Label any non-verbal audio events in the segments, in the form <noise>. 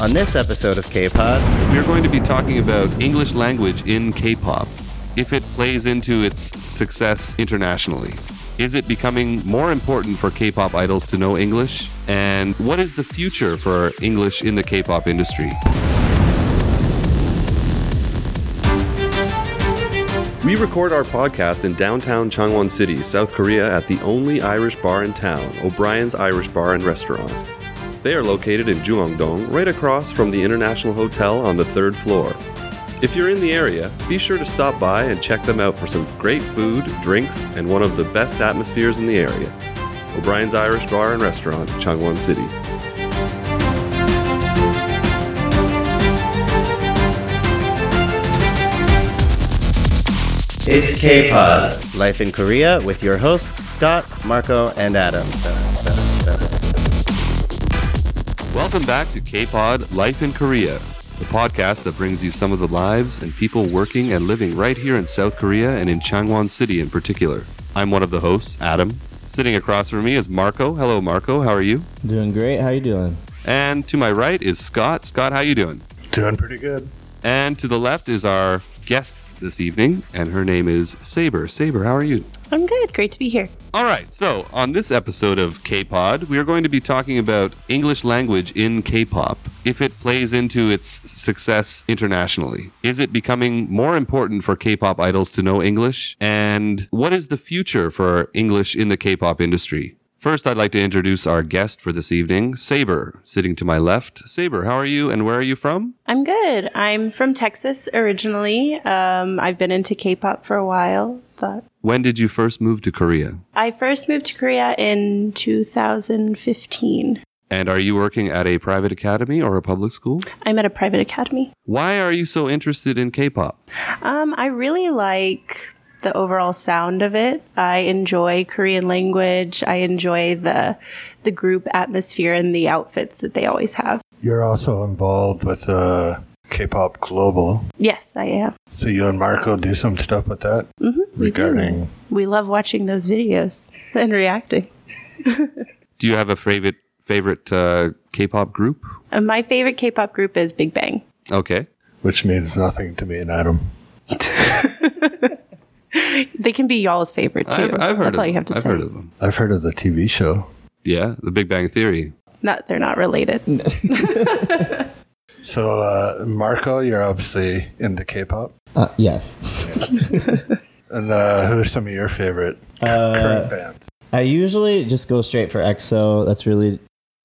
On this episode of K-Pod, We're going to be talking about English language in K-pop. If it plays into its success internationally, is it becoming more important for K-pop idols to know English? And what is the future for English in the K-pop industry? We record our podcast in downtown Changwon City, South Korea, at the only Irish bar in town, O'Brien's Irish Bar and Restaurant. They are located in Jungdong, right across from the International Hotel on the third floor. If you're in the area, be sure to stop by and check them out for some great food, drinks, and one of the best atmospheres in the area. O'Brien's Irish Bar and Restaurant, Changwon City. it's K-Pod, Life in Korea with your hosts Scott, Marco, and Adam. Welcome back to K-Pod Life in Korea, the podcast that brings you some of the lives and people working and living right here in South Korea and in Changwon City in particular. I'm one of the hosts, Adam. Sitting across from me is Marco. Hello, Marco. How are you? Doing great. How you doing? And to my right is Scott. Scott, how you doing? Doing pretty good. And to the left is our guest this evening, and her name is Saber. Saber, how are you? I'm good. Great to be here. All right, so on this episode of K-Pod, we are going to be talking about English language in K-pop. If it plays into its success internationally, is it becoming more important for K-pop idols to know English? And what is the future for English in the K-pop industry? First, I'd like to introduce our guest for this evening, Saber, sitting to my left. Saber, how are you and where are you from? I'm good. I'm from Texas originally. Um, I've been into K-pop for a while. Thought When did you first move to Korea? I first moved to Korea in 2015. And are you working at a private academy or a public school? I'm at a private academy. Why are you so interested in K-pop? Um, I really like the overall sound of it. I enjoy Korean language. I enjoy the the group atmosphere and the outfits that they always have. You're also involved with uh, K-pop Global, Yes, I am. so you and Marco do some stuff with that Mm-hmm, we do. regarding. We love watching those videos and reacting. <laughs> Do you have a favorite favorite uh, K-pop group? Uh, my favorite K-pop group is Big Bang. Okay. Which means nothing to me and Adam. <laughs> <laughs> They can be y'all's favorite too. I've, I've heard That's all you have to say. I've say. heard of them. I've heard of the TV show. Yeah, The Big Bang Theory. Not they're not related. <laughs> So, uh, Marco, you're obviously into K-pop. Uh, yeah. <laughs> And uh, who are some of your favorite c- Uh, current bands? I usually just go straight for EXO. That's really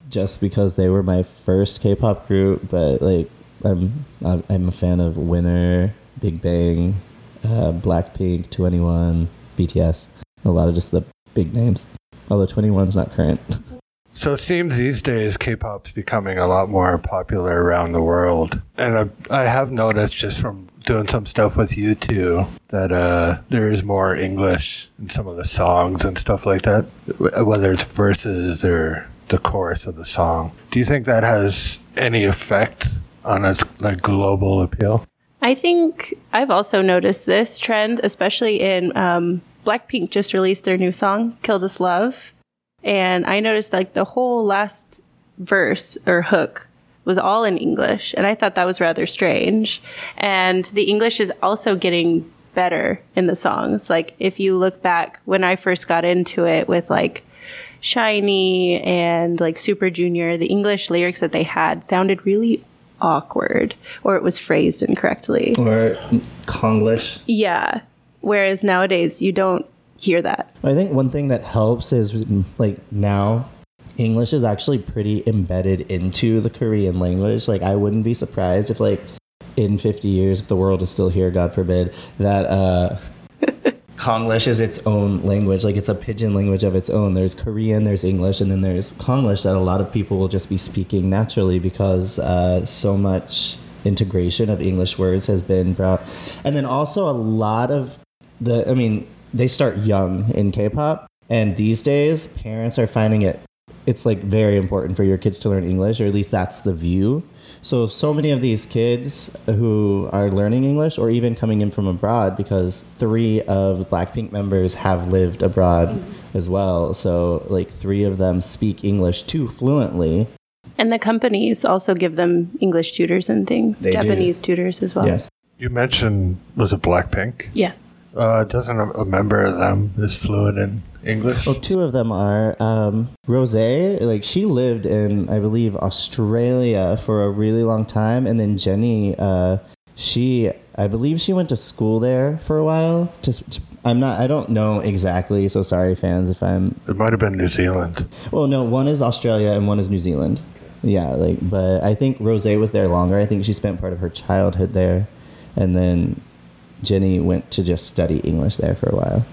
just because they were my first K-pop group. But like, I'm I'm I'm a fan of Winner, Big Bang, uh, Blackpink, 2NE1, BTS. A lot of just the big names. Although 2NE1's not current. <laughs> So it seems these days K-pop's becoming a lot more popular around the world, and I, I have noticed just from doing some stuff with you two that uh, there is more English in some of the songs and stuff like that, whether it's verses or the chorus of the song. Do you think that has any effect on its like global appeal? I think I've also noticed this trend, especially in um, Blackpink just released their new song, Kill This Love. And I noticed like the whole last verse or hook was all in English. And I thought that was rather strange. And the English is also getting better in the songs. Like if you look back when I first got into it with like SHINee and like Super Junior, the English lyrics that they had sounded really awkward or it was phrased incorrectly. or Konglish. Yeah. Whereas nowadays you don't hear that. I think one thing that helps is like now English is actually pretty embedded into the Korean language. Like I wouldn't be surprised if like in 50 years if the world is still here, God forbid, that uh Konglish is its own language. Like it's a pidgin language of its own. There's Korean, there's English, and then there's Konglish that a lot of people will just be speaking naturally because uh, so much integration of English words has been brought. And then also a lot of the, I mean, they start young in K-pop, and these days parents are finding it. It's like very important for your kids to learn English, or at least that's the view. So, so many of these kids who are learning English or even coming in from abroad, because three of Blackpink members have lived abroad as well. So, like, three of them speak English too fluently. And the companies also give them English tutors and things, They do. Japanese tutors as well. Yes. You mentioned was it Blackpink? Yes. Uh, doesn't a, a member of them is fluent in English? Well, two of them are. Um, Rose, like she lived in, I believe, Australia for a really long time, and then Jennie, uh, she, I believe, she went to school there for a while. To, to, I'm not. I don't know exactly. So sorry, fans, if I'm. It might have been New Zealand. Well, no, one is Australia and one is New Zealand. Yeah, like, but I think Rose was there longer. I think she spent part of her childhood there, and then Jennie went to just study English there for a while.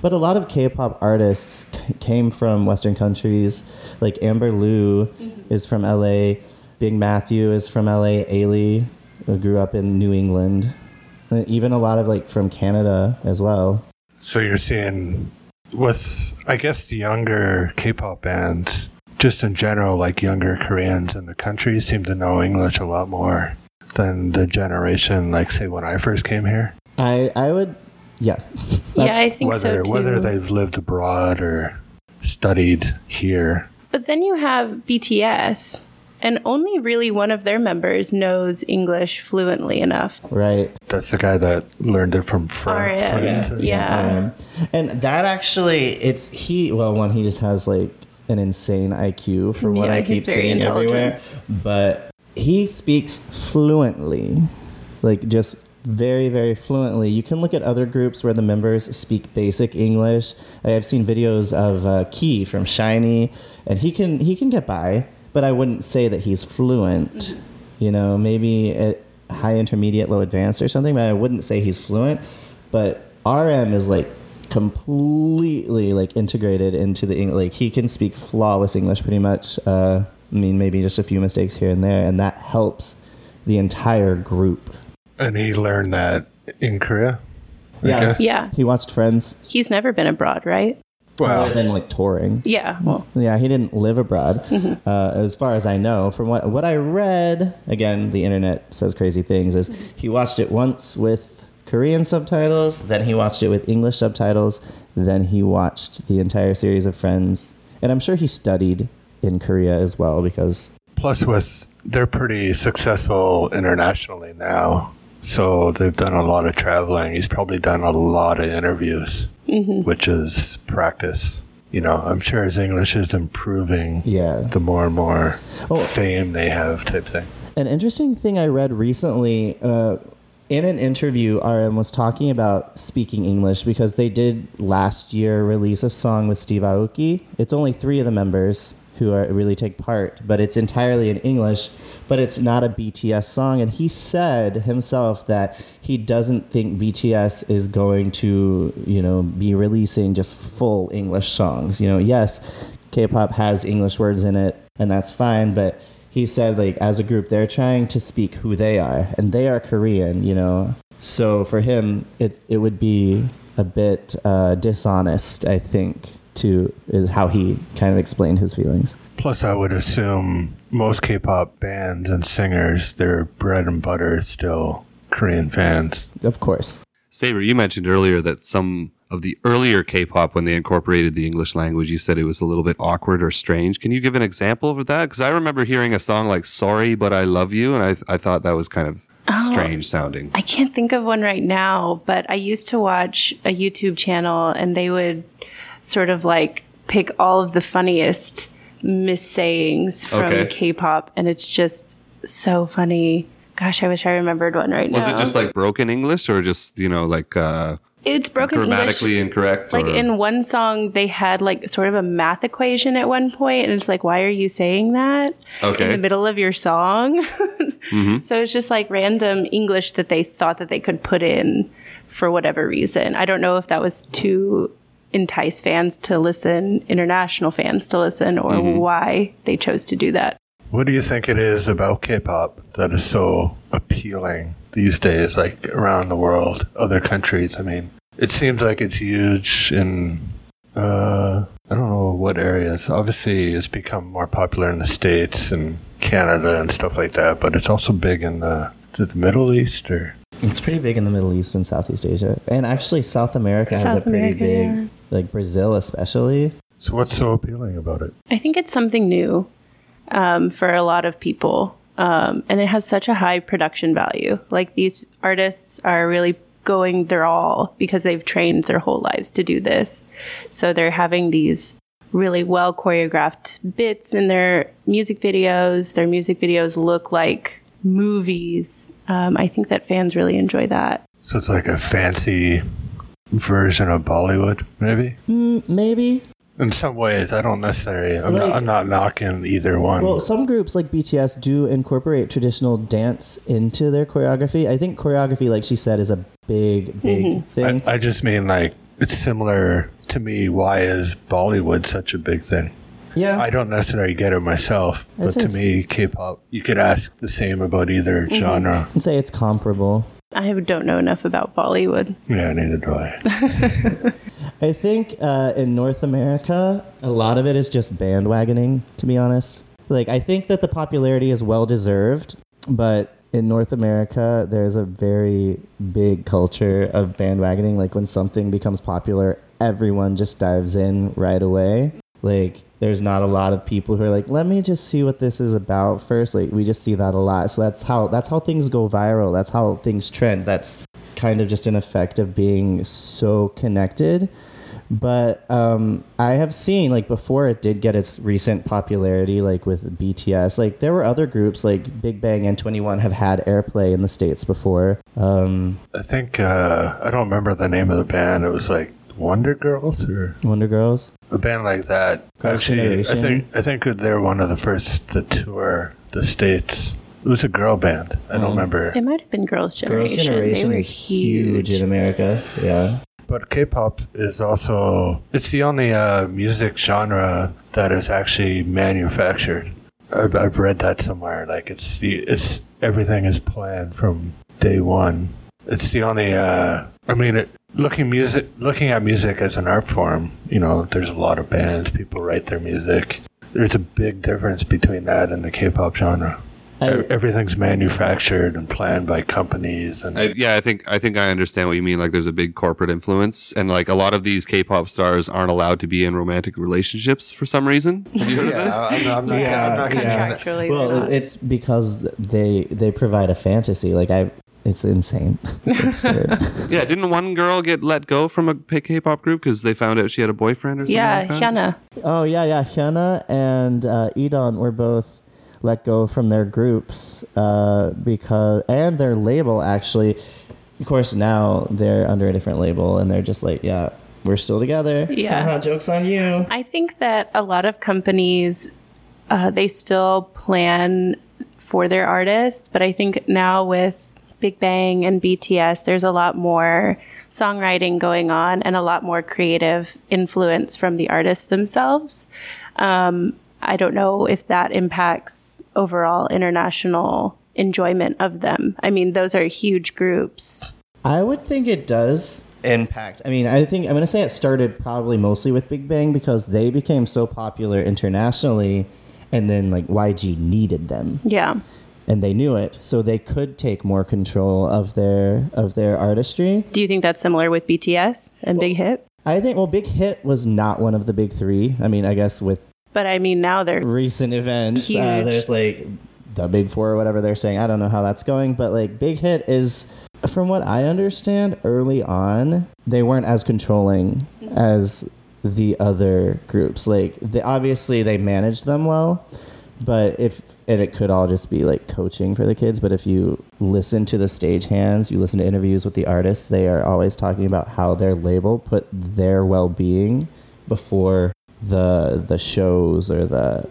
But a lot of K-pop artists c- came from Western countries. Like Amber Liu is from LA. Big Matthew is from LA. Ailee grew up in New England. Uh, Even a lot of like from Canada as well. So you're seeing with I guess the younger K-pop bands, just in general, like younger Koreans in the country seem to know English a lot more than the generation, like say when I first came here. I I would, yeah. <laughs> yeah, I think whether so too. whether they've lived abroad or studied here. But then you have BTS, and only really one of their members knows English fluently enough. right. That's the guy that learned it from Fran- RM, friends. or yeah. Um, and that actually, it's he. Well, one, he just has like an insane IQ for what Yeah, I keep seeing everywhere. But he speaks fluently, like just very, very fluently. You can look at other groups where the members speak basic English. I have seen videos of uh, Key from SHINee, and he can he can get by, but I wouldn't say that he's fluent. You know, maybe at high intermediate, low advanced or something, but I wouldn't say he's fluent. But RM is like completely like integrated into the Eng- like he can speak flawless English pretty much. Uh, mean, maybe just a few mistakes here and there, and that helps the entire group. And he learned that in Korea. I Yeah. guess. Yeah, He watched Friends he's never been abroad, right? Well, other than like touring. Yeah, well, Yeah, he didn't live abroad, uh, as far as I know. From what what I read, again, the internet says crazy things. Is he watched it once with Korean subtitles, then he watched it with English subtitles, then he watched the entire series of Friends, and I'm sure he studied in Korea as well because plus with they're pretty successful internationally now. So they've done a lot of traveling. He's probably done a lot of interviews, which is practice. You know, I'm sure his English is improving. yeah. The more and more Oh. fame they have, type thing. An interesting thing I read recently uh, in an interview, RM was talking about speaking English because they did last year release a song with Steve Aoki. It's only three of the members who are, really take part, but it's entirely in English, but it's not a BTS song. And he said himself that he doesn't think BTS is going to, you know, be releasing just full English songs. You know, yes, K-pop has English words in it, and that's fine, but he said like as a group they're trying to speak who they are and they are korean you know so for him it it would be a bit uh, dishonest i think to is how he kind of explained his feelings Plus, I would assume most K-pop bands and singers, their bread and butter is still Korean fans. of course Saber, you mentioned earlier that some of the earlier K-pop, when they incorporated the English language, you said it was a little bit awkward or strange. Can you give an example of that? Because I remember hearing a song like "Sorry, but I Love You," and I I thought that was kind of oh, strange sounding. I can't think of one right now, but I used to watch a YouTube channel and they would sort of like pick all of the funniest missayings from Okay. K-pop and it's just so funny. Gosh, I wish I remembered one right Was now. Was it just like broken English, or just you know like uh, it's broken English. grammatically incorrect? Like or- in one song, they had like sort of a math equation at one point, and it's like, why are you saying that okay. in the middle of your song? <laughs> So it's just like random English that they thought that they could put in for whatever reason. I don't know if that was to entice fans to listen, international fans to listen, or why they chose to do that. What do you think it is about K-pop that is so appealing these days, like around the world, other countries? I mean, it seems like it's huge in, uh, I don't know what areas. Obviously, it's become more popular in the States and Canada and stuff like that, but it's also big in the, is it the Middle East or? it's pretty big in the middle east and southeast asia and actually south america has a pretty America, big yeah. Like brazil especially So what's so appealing about it? I think it's something new. um, for a lot of people. Um, and it has such a high production value. Like these artists are really going their all because they've trained their whole lives to do this. So they're having these really well choreographed bits in their music videos. Their music videos look like movies. Um, I think that fans really enjoy that. So it's like a fancy version of Bollywood, maybe. Mm, maybe. In some ways, I don't necessarily. I'm, Like- not, I'm not knocking either one. Well, some groups like BTS do incorporate traditional dance into their choreography. I think choreography, like she said, is a big, big thing. I, I just mean like it's similar to me. Why is Bollywood such a big thing? yeah. I don't necessarily get it myself, but say to me, K-pop. You could ask the same about either genre. I'd say it's comparable. I don't know enough about Bollywood. Yeah, neither do I. <laughs> I think uh, in North America, a lot of it is just bandwagoning, to be honest. Like, I think that the popularity is well deserved, but in North America, there's a very big culture of bandwagoning. Like, when something becomes popular, everyone just dives in right away. Like, there's not a lot of people who are like, let me just see what this is about first. Like, we just see that a lot. So that's how that's how things go viral. That's how things trend. That's kind of just an effect of being so connected. But um, I have seen like before it did get its recent popularity, like with BTS. Like there were other groups like Big Bang and 2NE1 have had airplay in the states before. Um, I think uh, I don't remember the name of the band. It was like Wonder Girls or Wonder Girls. A band like that. Actually, I think I think they're one of the first to tour the states. It was a girl band. I don't remember. It might have been Girls' Generation. Girls' Generation. Generation they were is huge in America. Yeah. But K-pop is also it's the only uh, music genre that is actually manufactured. I've, I've read that somewhere. Like it's the it's everything is planned from day one. It's the only. Uh, I mean, it, looking music, looking at music as an art form. You know, there's a lot of bands. People write their music. There's a big difference between that and the K-pop genre. I- Everything's manufactured and planned by companies, and I, yeah, I think I think I understand what you mean. Like, there's a big corporate influence, and like a lot of these K-pop stars aren't allowed to be in romantic relationships for some reason. <laughs> Have you heard of this? I'm, I'm not, Yeah, yeah. gonna- Contractually, they're Well, not. it's because they they provide a fantasy. Like I, it's insane. <laughs> It's absurd. <laughs> Yeah, didn't one girl get let go from a P- K-pop group because they found out she had a boyfriend or something? yeah, like? Hyuna. Oh yeah, yeah. Hyuna and uh, E'Dawn were both let go from their groups uh, because and their label actually. Of course, now they're under a different label and they're just like, yeah, we're still together. Yeah. Jokes on you. I think that a lot of companies uh, they still plan for their artists, but I think now with Big Bang and BTS, there's a lot more songwriting going on and a lot more creative influence from the artists themselves. Um, I don't know if that impacts overall international enjoyment of them. I mean, those are huge groups. I would think it does impact. I mean, I think I'm going to say it started probably mostly with Big Bang because they became so popular internationally, and then like YG needed them. Yeah. And they knew it, so they could take more control of their of their artistry. Do you think that's similar with BTS and Big Hit? I think well, Big Hit was not one of the big three. I mean, I guess with But I mean, now they're recent events, uh, there's like the big four or whatever they're saying. I don't know how that's going, but like Big Hit is, from what I understand, early on they weren't as controlling as the other groups. Like they obviously they managed them well, but if and it could all just be like coaching for the kids. But if you listen to the stagehands, you listen to interviews with the artists, they are always talking about how their label put their well being before the the shows or the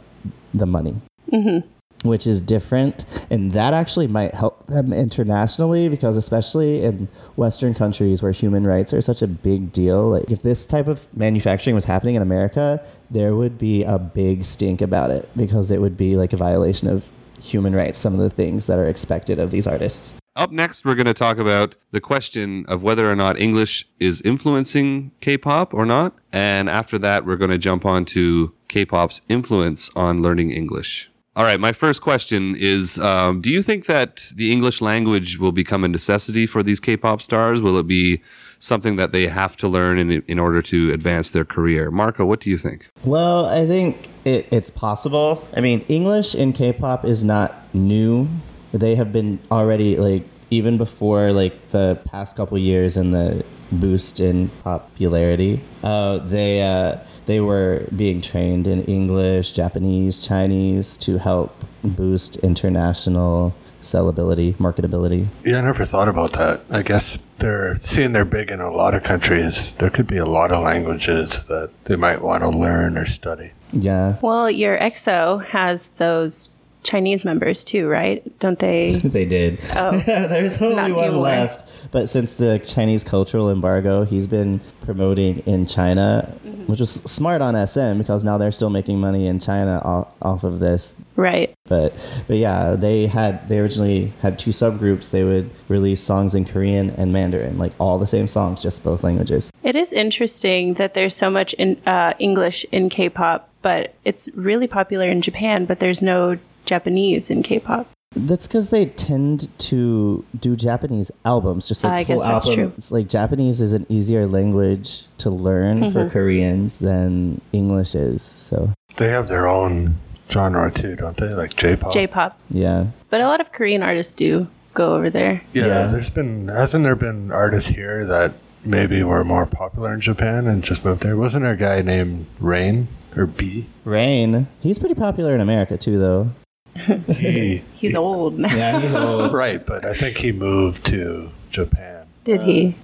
the money mm-hmm. Which is different and that actually might help them internationally because especially in western countries where human rights are such a big deal like if this type of manufacturing was happening in america there would be a big stink about it because it would be like a violation of human rights some of the things that are expected of these artists Up next, we're going to talk about the question of whether or not English is influencing K-pop or not, and after that, we're going to jump on to K-pop's influence on learning English. All right, my first question is um, Do you think that the English language will become a necessity for these K pop stars? Will it be something that they have to learn in, in order to advance their career? Marco, what do you think? Well, I think it, it's possible. I mean, English in K-pop is not new. They have been already like even before like the past couple years and the boost in popularity. Uh, they uh, they were being trained in English, Japanese, Chinese to help boost international sellability, marketability. Yeah, I never thought about that. I guess they're seeing they're big in a lot of countries. There could be a lot of languages that they might want to learn or study. Yeah, Well, your EXO has those Chinese members too, right? Don't they? <laughs> they did. Oh. <laughs> There's only one anymore. left. But since the Chinese cultural embargo, he's been promoting in China, Mm-hmm. which was smart on SM because now they're still making money in China off, off of this. right. But but yeah, they had they originally had two subgroups. They would release songs in Korean and Mandarin, like all the same songs, just both languages. It is interesting that there's so much in uh, English in K-pop, but it's really popular in Japan. But there's no Japanese in K-pop. That's because they tend to do Japanese albums, just like I full guess that's true. albums. Like Japanese is an easier language to learn for mm-hmm. Koreans than English is. So They have their own genre too, don't they? Like J-pop. J-pop, yeah, but a lot of Korean artists do go over there. yeah, Yeah. there's been hasn't there been artists here that maybe were more popular in Japan and just moved there? Wasn't there a guy named Rain or Bi? Rain. He's pretty popular in America too, though. He <laughs> He's old. Now. Yeah, he's old. <laughs> right, but I think he moved to Japan. Did he?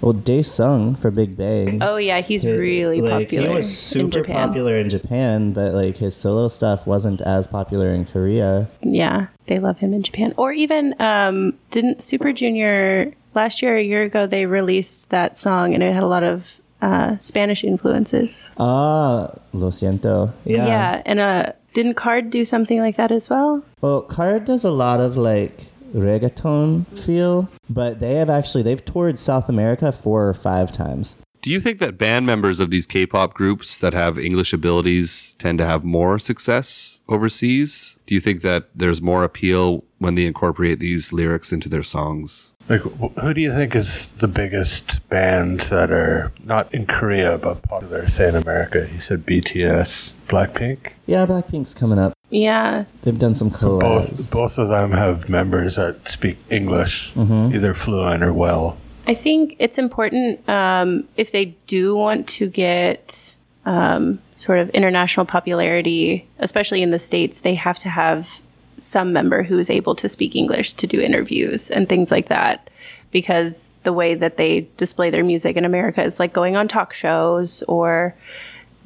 well, Daesung for Big Bang. Oh yeah, he's His- really like, popular He was in super Japan. popular in Japan, but like his solo stuff wasn't as popular in Korea. Yeah, they love him in Japan. Or even um, didn't Super Junior last year, a year ago, they released that song and it had a lot of uh, Spanish influences. Ah, lo siento. Yeah. Yeah, and uh, didn't KARD do something like that as well? Well, KARD does a lot of like reggaeton feel, but they have actually they've toured South America four or five times. Do you think that band members of these K pop groups that have English abilities tend to have more success overseas? Do you think that there's more appeal when they incorporate these lyrics into their songs? Like, who do you think is the biggest bands that are not in Korea but popular, say in America? You said BTS, Blackpink. Yeah, Blackpink's coming up. Yeah, They've done some collabs. Both both of them have members that speak English, either fluent or well. I think it's important um, if they do want to get um, sort of international popularity, especially in the States, they have to have some member who is able to speak English to do interviews and things like that. Because the way that they display their music in America is like going on talk shows or,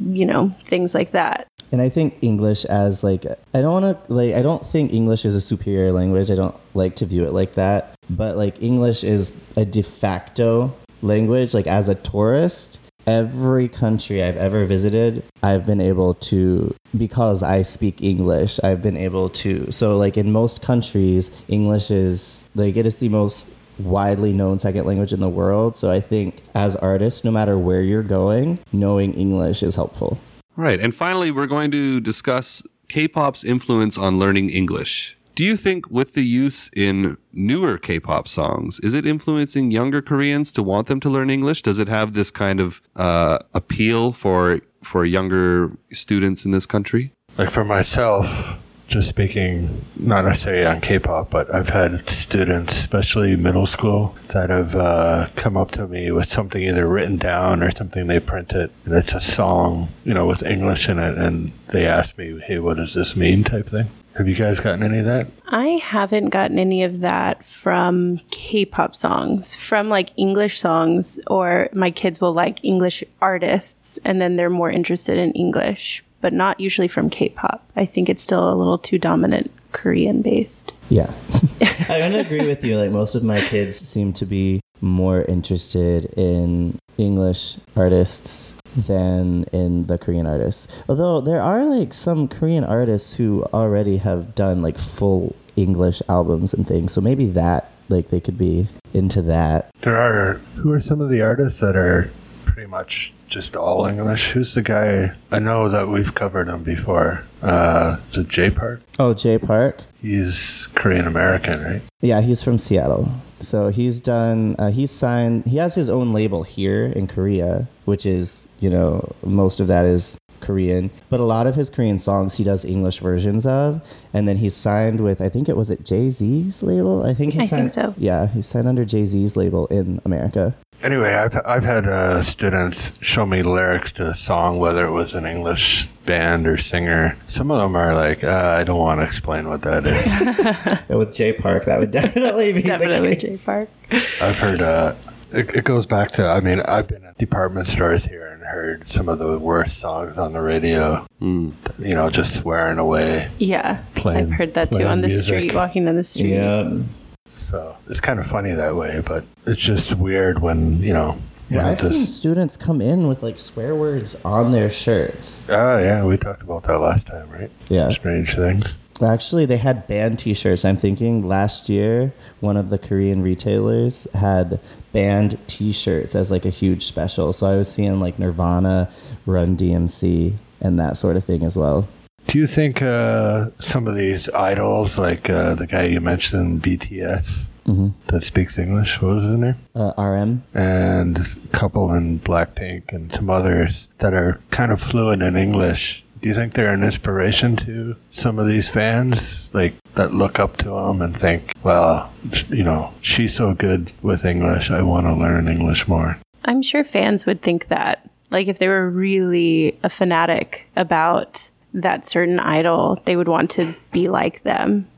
you know, things like that. And I think English as like I don't want to like I don't think English is a superior language. I don't like to view it like that. But like English is a de facto language like as a tourist every country I've ever visited, I've been able to because I speak English, I've been able to so like in most countries, English is like it is the most widely known second language in the world. So I think as artists, no matter where you're going, knowing English is helpful. Right. And finally, we're going to discuss K pop's influence on learning English. Do you think, with the use in newer K pop songs, is it influencing younger Koreans to want them to learn English? Does it have this kind of uh, appeal for, for younger students in this country? Like for myself, just speaking, not necessarily on K-pop, but I've had students, especially middle school, that have uh, come up to me with something either written down or something they printed, and it's a song, you know, with English in it, and they ask me, "Hey, what does this mean?" type thing. Have you guys gotten any of that? I haven't gotten any of that from K-pop songs, from like English songs, or my kids will like English artists, and then they're more interested in English, but not usually from K-pop. I think it's still a little too dominant Korean based. Yeah. <laughs> I want to agree with you. Like most of my kids seem to be more interested in English artists than in the Korean artists. Although there are like some Korean artists who already have done like full English albums and things. So maybe that like they could be into that. There are who are some of the artists that are pretty much just all English. Who's the guy? I know that we've covered him before. Uh, is it Jay Park? Oh, Jay Park. He's Korean American, right? Yeah, he's from Seattle. So he's done. Uh, he's signed. He has his own label here in Korea, which is you know most of that is Korean, but a lot of his Korean songs he does English versions of, and then he's signed with I think it was it Jay Z's label. I think he I signed. think so. Yeah, he's signed under Jay Z's label in America. Anyway, I've I've had uh, students show me lyrics to a song, whether it was an English band or singer. Some of them are like, uh, I don't want to explain what that is. <laughs> With Jay Park, that would definitely be Definitely the Jay. Park. I've heard uh, it, it goes back to. I mean, I've been at department stores here and heard some of the worst songs on the radio. You know, just swearing away. Yeah. Playing- I've heard that too on the music. street, walking down the street. Yeah. So it's kind of funny that way, but it's just weird when you know. Yeah, I've seen students come in with like swear words on their shirts. oh yeah, we talked about that last time, right? Yeah. Strange things. Actually, they had band T-shirts. I'm thinking last year, one of the Korean retailers had band T-shirts as like a huge special. So I was seeing like Nirvana, Run DMC, and that sort of thing as well. Do you think uh, some of these idols, like uh, the guy you mentioned, BTS, that speaks English, what was his name? Uh, RM. And a couple in Blackpink and some others that are kind of fluent in English. Do you think they're an inspiration to some of these fans, like that look up to them and think, well, you know, she's so good with English, I want to learn English more? I'm sure fans would think that. Like if they were really a fanatic about that certain idol, they would want to be like them.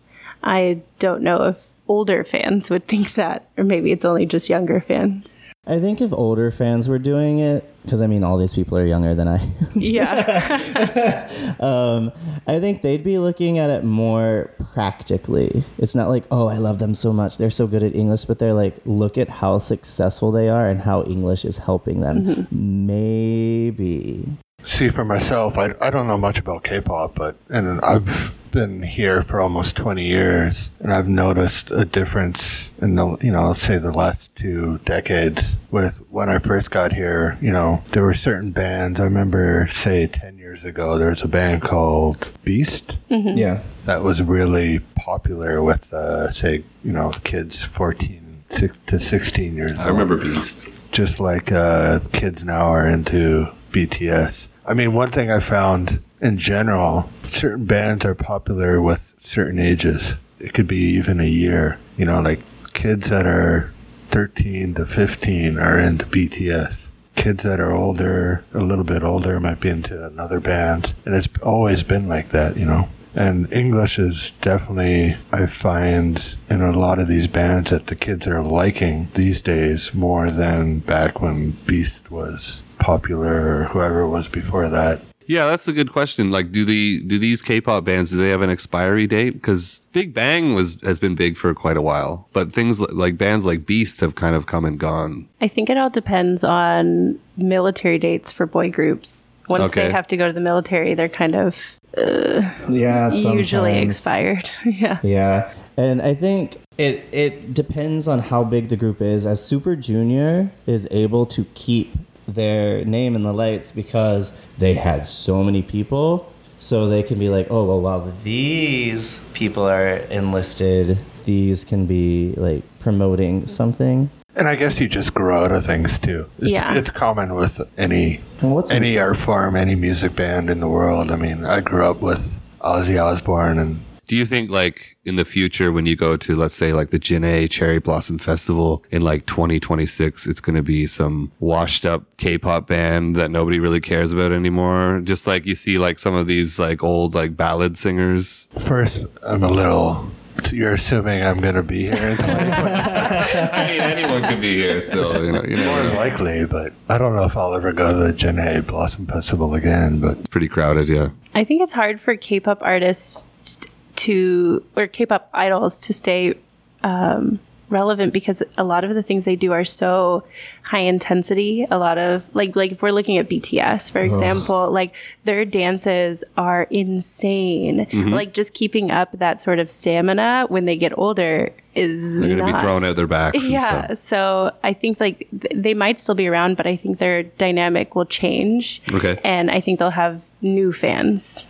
I don't know if older fans would think that, or maybe it's only just younger fans. I think if older fans were doing it, because I mean, all these people are younger than I. Yeah. <laughs> um, I think they'd be looking at it more practically. It's not like, oh, I love them so much. They're so good at English, but they're like, look at how successful they are and how English is helping them. Maybe. See, for myself, I, I don't know much about K-pop, but and I've been here for almost twenty years, and I've noticed a difference in the you know let's say the last two decades. With when I first got here, you know there were certain bands. I remember, say, ten years ago, there was a band called Beast Yeah. that was really popular with, uh, say, you know, kids fourteen six to sixteen years. I old I remember Beast. just like uh, kids now are into BTS. I mean, one thing I found in general, certain bands are popular with certain ages. It could be even a year. You know, like kids that are 13 to 15 are into BTS. Kids that are older, a little bit older, might be into another band. And it's always been like that, you know. And English is definitely, I find in a lot of these bands that the kids are liking these days more than back when Beast was popular or whoever it was before that. Yeah, that's a good question. Like, do the do these K-pop bands do they have an expiry date? Because Big Bang was has been big for quite a while, but things li- like bands like Beast have kind of come and gone. I think it all depends on military dates for boy groups. Once Okay. they have to go to the military, they're kind of uh, Yeah. usually expired. <laughs> yeah. Yeah, and I think it it depends on how big the group is. As Super Junior is able to keep their name in the lights because they had so many people, so they can be like, oh well, while these people are enlisted, these can be like promoting something. And I guess you just grow out of things too. It's, Yeah. it's common with any And what's any art form, any music band in the world. I mean, I grew up with Ozzy Osbourne and Do you think like in the future when you go to let's say like the Jinhae Cherry Blossom Festival in like 2026 it's going to be some washed up K-pop band that nobody really cares about anymore? Just like you see like some of these like old like ballad singers? First I'm a little you're assuming I'm going to be here in 2020. <laughs> I mean anyone could be here still you know you know, More know likely, but I don't know if I'll ever go to the Jinhae Blossom Festival again, but it's pretty crowded yeah. I think it's hard for K-pop artists to or K-pop idols to stay um, relevant because a lot of the things they do are so high intensity. A lot of like like if we're looking at BTS for example, like their dances are insane. Mm-hmm. Like just keeping up that sort of stamina when they get older is They're going to be throwing out their backs and yeah, so I think like th- they might still be around, but I think their dynamic will change. Okay. and I think they'll have new fans.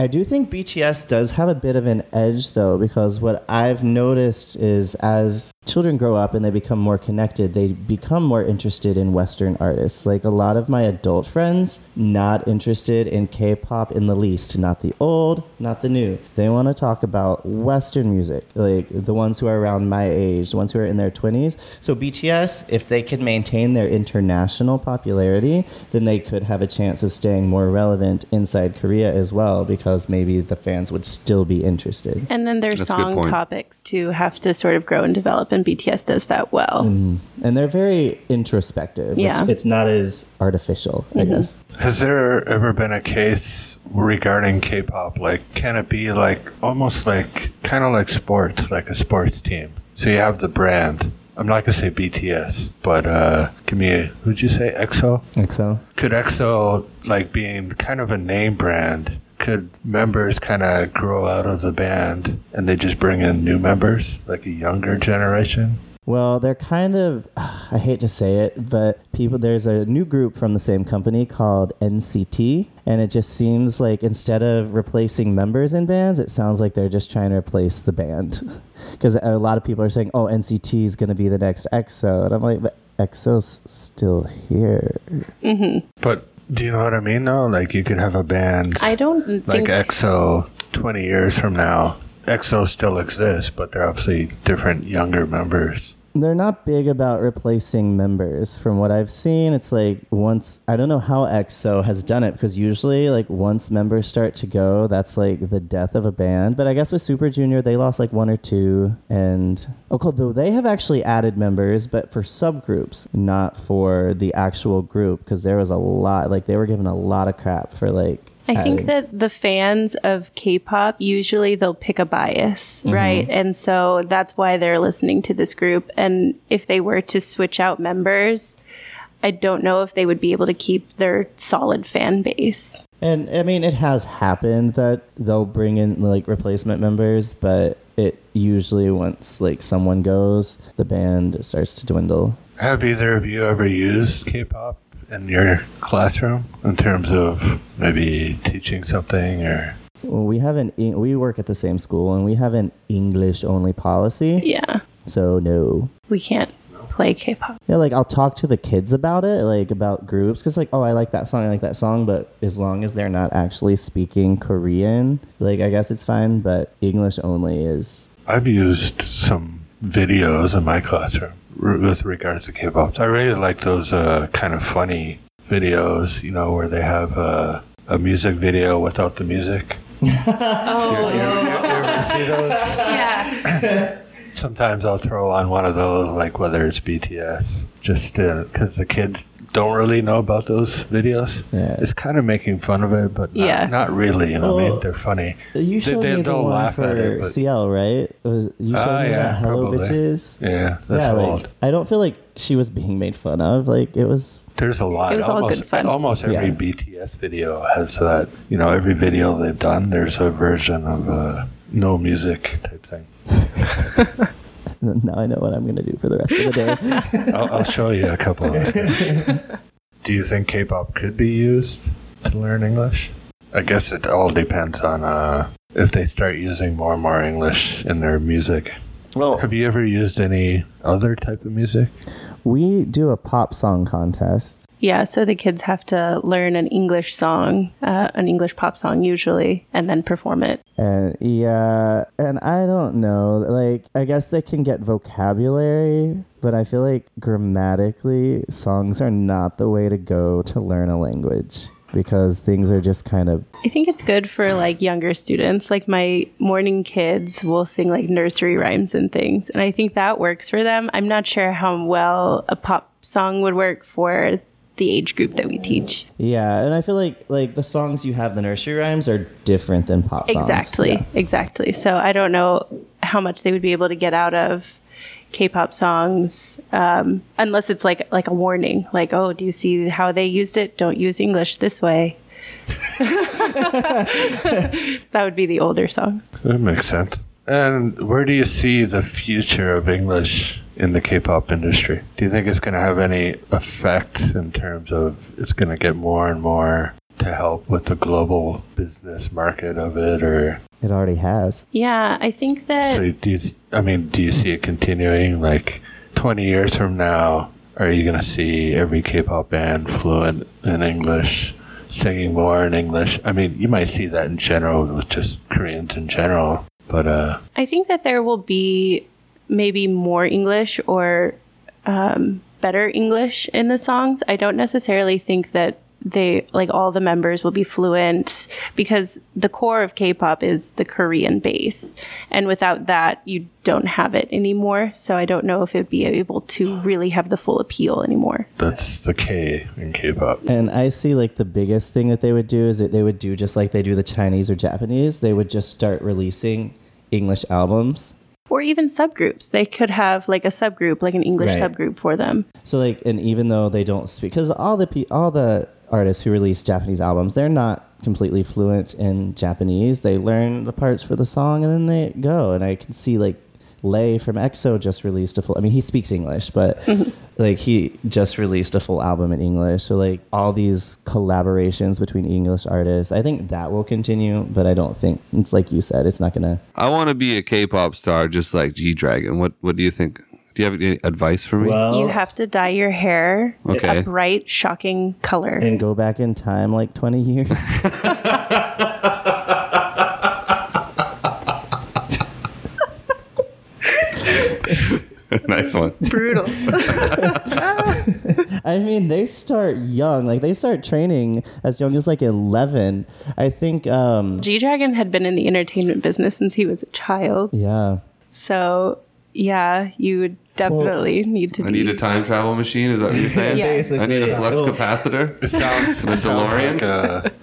I do think BTS does have a bit of an edge though, because what I've noticed is as children grow up and they become more connected, they become more interested in Western artists. Like a lot of my adult friends, not interested in K pop in the least, not the old, not the new. They want to talk about Western music, like the ones who are around my age, the ones who are in their 20s. So BTS, if they can maintain their international popularity, then they could have a chance of staying more relevant inside Korea as well, because maybe the fans would still be interested. And then their That's song topics too have to sort of grow and develop, and BTS does that well. And they're very introspective. which Yeah. It's not as artificial, I guess. Has there ever been a case regarding K-pop? Like, can it be like almost like kind of like sports, like a sports team? So you have the brand. I'm not gonna say BTS, but uh, give me a, who'd you say EXO? EXO. Could EXO like being kind of a name brand? Could members kind of grow out of the band and they just bring in new members, like a younger generation? Well, they're kind of, <sighs> I hate to say it, but people, there's a new group from the same company called NCT. And it just seems like instead of replacing members in bands, it sounds like they're just trying to replace the band. <laughs> Because a lot of people are saying, oh, NCT is going to be the next EXO. And I'm like, but EXO's still here. Mm-hmm. But do you know what I mean? Though, like you could have a band. I don't like think EXO 20 years from now. EXO still exists, but they're obviously different younger members. They're not big about replacing members. From what I've seen, it's like once I don't know how EXO has done it because usually like once members start to go, that's like the death of a band. But I guess with Super Junior, they lost like one or two, and oh, cool. Though they have actually added members, but for subgroups, not for the actual group, because there was a lot. Like they were given a lot of crap for like. I think adding- that the fans of K-pop usually they'll pick a bias, Mm-hmm. right? And so that's why they're listening to this group. And if they were to switch out members, I don't know if they would be able to keep their solid fan base. And I mean, it has happened that they'll bring in like replacement members, but it usually once like someone goes, the band starts to dwindle. Have either of you ever used K-pop in your classroom in terms of maybe teaching something or? Well, we have an Eng- we work at the same school and we have an English only policy, Yeah, so no. we can't play K-pop. Yeah, like I'll talk to the kids about it, like about groups, because like, oh, I like that song, I like that song, but as long as they're not actually speaking Korean, like I guess it's fine. But English only is I've used some videos in my classroom r- with regards to K-pop. I really like those uh, kind of funny videos, you know, where they have uh, a music video without the music. <laughs> Oh, See those? yeah. Sometimes I'll throw on one of those, like whether it's BTS, just because the kids don't really know about those videos. Yeah. It's kind of making fun of it, but not, Yeah. not really. You know, what I mean, they're funny. You showed they me the don't one laugh for at it, but- CL, right? It was you showed Ah, me yeah, that Hello probably. Bitches? Yeah, that's yeah, old. like I don't feel like she was being made fun of. Like it was. There's a lot. It was all almost, good fun. Almost every Yeah. BTS video has that. You know, every video they've done, there's a version of uh, no music type thing. <laughs> <laughs> Now I know what I'm gonna do for the rest of the day. <laughs> I'll, I'll show you a couple. Of them. <laughs> Do you think K-pop could be used to learn English? I guess it all depends on uh, if they start using more and more English in their music. Well, Have you ever used any other type of music? we do a pop song contest. Yeah, so the kids have to learn an English song, uh, an English pop song usually, and then perform it. And yeah, and I don't know. Like, I guess they can get vocabulary, but I feel like grammatically, songs are not the way to go to learn a language because things are just kind of. I think it's good for like younger students. Like my morning kids will sing like nursery rhymes and things. And I think that works for them. I'm not sure how well a pop song would work for the age group that we teach. Yeah, and I feel like like the songs you have, the nursery rhymes, are different than pop songs. Exactly. Yeah. Exactly. So I don't know how much they would be able to get out of K-pop songs, um, unless it's like like a warning, like oh, do you see how they used it? Don't use English this way. <laughs> that would be the older songs. That makes sense. And where do you see the future of English in the K-pop industry? Do you think it's going to have any effect in terms of it's going to get more and more to help with the global business market of it, or It already has. Yeah, I think that so do you? I mean, do you see it continuing? Like twenty years from now, are you going to see every K-pop band fluent in English? Singing more in English. I mean, you might see that in general with just Koreans in general, but uh, I think that there will be maybe more English or um, better English in the songs. I don't necessarily think that they like all the members will be fluent because the core of K-pop is the Korean base, and without that, you don't have it anymore. So I don't know if it'd be able to really have the full appeal anymore. that's the K in K-pop. And I see like the biggest thing that they would do is that they would do just like they do the Chinese or Japanese. They would just start releasing English albums. Or even subgroups. They could have like a subgroup, like an English Right. subgroup for them. So like, and even though they don't speak, because all the pe- all the artists who release Japanese albums, they're not completely fluent in Japanese. They learn the parts for the song and then they go. And I can see like Lay from EXO just released a full. I mean, he speaks English, but <laughs> like he just released a full album in English. So like all these collaborations between English artists, I think that will continue. But I don't think it's like you said, it's not gonna. I want to be a K-pop star just like G Dragon. What What do you think? Do you have any advice for me? You have to dye your hair Okay. a bright, shocking color. and go back in time like 20 years. <laughs> nice one. Brutal. <laughs> I mean, they start young. Like they start training as young as like 11. I think um G Dragon had been in the entertainment business since he was a child. yeah. So, yeah, you would definitely need to be. I need a time travel machine. Is that what you're saying? Yeah. I need a flux Well, capacitor. It sounds, <laughs> A it sounds DeLorean? like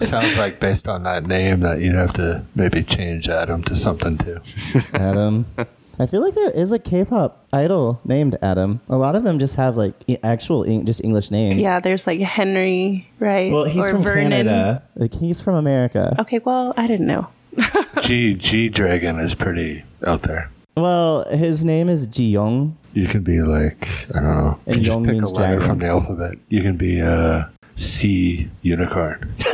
uh, sounds like based on that name that you'd have to maybe change Adam to something too. <laughs> Adam. I feel like there is a K-pop idol named Adam. A lot of them just have like actual Eng- just English names. Yeah, there's like Henry, right? Well, he's or from Vernon. Canada. Like he's from America. Okay, well, I didn't know. <laughs> G G Dragon is pretty out there. Well, his name is Ji Young. You can be like I don't know. And you just Young pick means a letter dragon. from the alphabet. You can be a C unicorn. <laughs>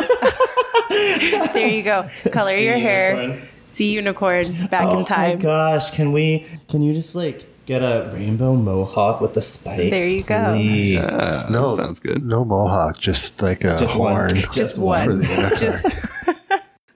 There you go. Color your hair. See unicorn back oh in time. Oh my gosh, can we? Can you just like get a rainbow mohawk with the spikes? There you go. please? Uh, No, sounds good. No mohawk, just like a Just one. Just Just one. one. For the <laughs> unicorn. Just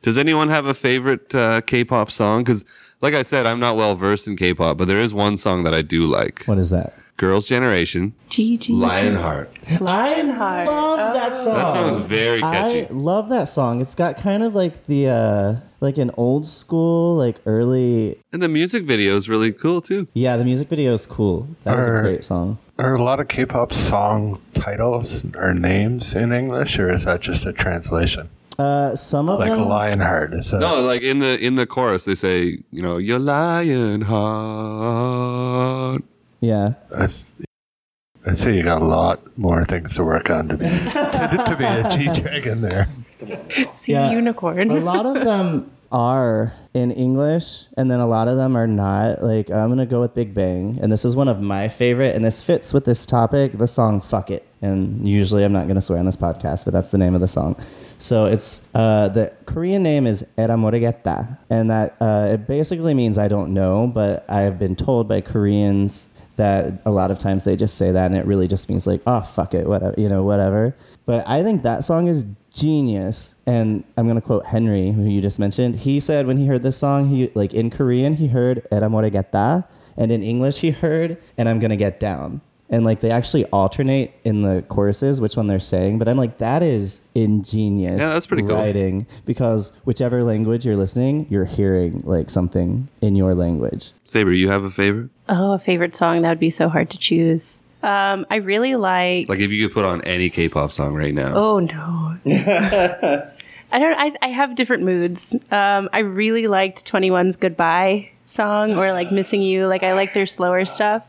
Does anyone have a favorite uh, K-pop song? Because, like I said, I'm not well versed in K-pop, but there is one song that I do like. What is that? Girls' Generation, GG. Lionheart. I love that song. That song is very catchy. I love that song. It's got kind of like the uh like an old school, like early And the music video is really cool too. Yeah, the music video is cool. That was a Are- great song. Are a lot of K-pop song titles or names in English, or is that just a translation? Uh some of Like them Lionheart. Is that, No, like in the in the chorus, they say, you know, your lion heart. Yeah. That's, I'd say you got a lot more things to work on to be to, to be a G dragon there. <laughs> See Yeah. unicorn. A lot of them are in English and then a lot of them are not. Like I'm going to go with Big Bang and this is one of my favorite and this fits with this topic, the song Fuck It. And usually I'm not going to swear on this podcast, but that's the name of the song. So it's uh, the Korean name is Era Moregetta, and that uh, it basically means I don't know, but I've been told by Koreans that a lot of times they just say that and it really just means like oh fuck it whatever you know whatever. But i think that song is genius and i'm going to quote henry who you just mentioned. He said when he heard this song he like in korean he heard era moregetta and in english he heard and i'm going to get down and like they actually alternate in the choruses which one they're saying but i'm like that is ingenious Yeah, that's pretty cool. writing because whichever language you're listening you're hearing like something in your language Saber, you have a favorite? Oh, a favorite song that would be so hard to choose. Um, I really like. Like if you could put on any K-pop song right now. oh no. <laughs> I don't. I, I have different moods. Um, I really liked 2NE1's "Goodbye" song or like "Missing You." Like I like their slower stuff.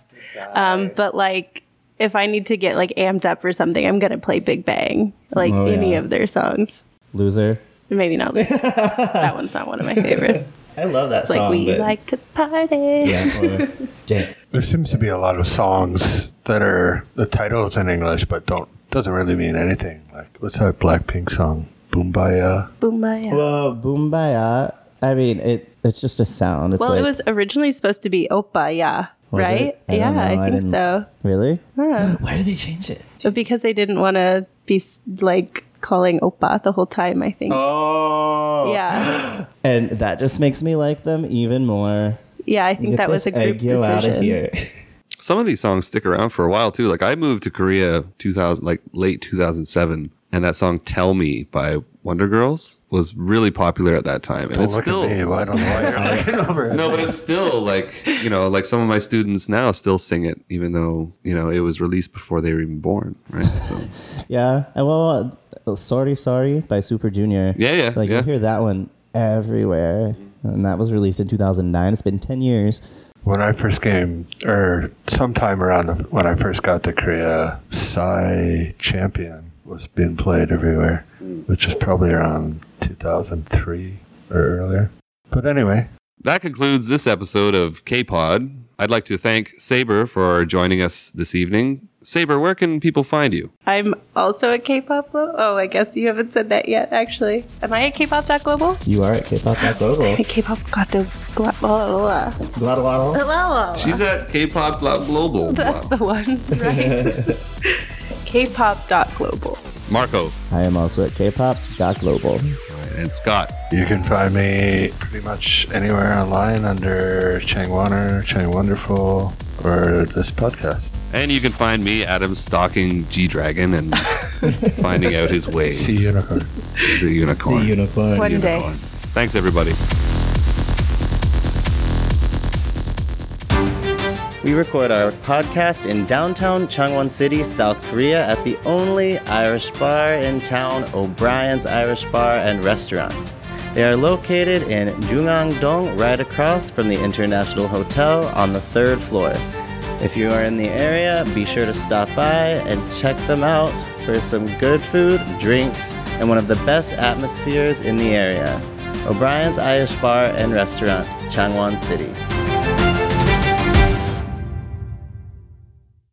Um, but like, if I need to get like amped up for something, I'm gonna play Big Bang, like Oh, any yeah. of their songs. Loser. Maybe not. Lisa. <laughs> that one's not one of my favorites. I love that song. Like we like to party. Yeah. Or, <laughs> There seems to be a lot of songs that are the titles in English, but don't doesn't really mean anything. Like what's that Blackpink song? Boombayah. Boomaya. Well, Boombayah. I mean, it. It's just a sound. It's Well, like, it was originally supposed to be Oppa, yeah. Was right? I yeah, know. I I think didn't- so. really. Huh. <laughs> Why did they change it? But because they didn't want to be like calling Oppa the whole time, I think. Oh. Yeah. <gasps> And that just makes me like them even more. Yeah, I think Get that was a this group Aegyo out of decision. here. <laughs> Some of these songs stick around for a while too. Like I moved to Korea 2000, like late 2007, and that song "Tell Me" by Wonder Girls was really popular at that time, and Don't it's still me. I don't know why you're <laughs> looking over. at no, but it's still like you know, like some of my students now still sing it, even though you know it was released before they were even born, right? So <laughs> Yeah. And well, uh, sorry, sorry by Super Junior. Yeah, yeah, Like yeah. you hear that one everywhere, and that was released in 2009. It's been 10 years. When I first came, or sometime around the, when I first got to Korea, Psy Champion was being played everywhere, which was probably around 2003 or earlier. But anyway, that concludes this episode of K-Pod. I'd like to thank Saber for joining us this evening. Saber, where can people find you? I'm also at K-pop. Glo- oh, I guess you haven't said that yet. Actually, am I at K-pop.global? You are at K-pop.global. At K-pop. Got to. Blah, blah, blah, Glottal waddle. blah. She's at K-Pop Global. That's the one, right? K-pop.global. Marco I am also at K-pop.global. and Scott. you can find me pretty much anywhere online under Chang Warner, Chang Wonderful, or this podcast. And you can find me, Adam, stalking G Dragon and <laughs> finding out his ways. See unicorn. The unicorn. See unicorn. One day. Thanks, everybody. We record our podcast in downtown Changwon City, South Korea, at the only Irish bar in town, O'Brien's Irish Bar and Restaurant. They are located in Jungang-dong, right across from the International Hotel on the third floor. If you are in the area, be sure to stop by and check them out for some good food, drinks, and one of the best atmospheres in the area. O'Brien's Irish Bar and Restaurant, Changwon City.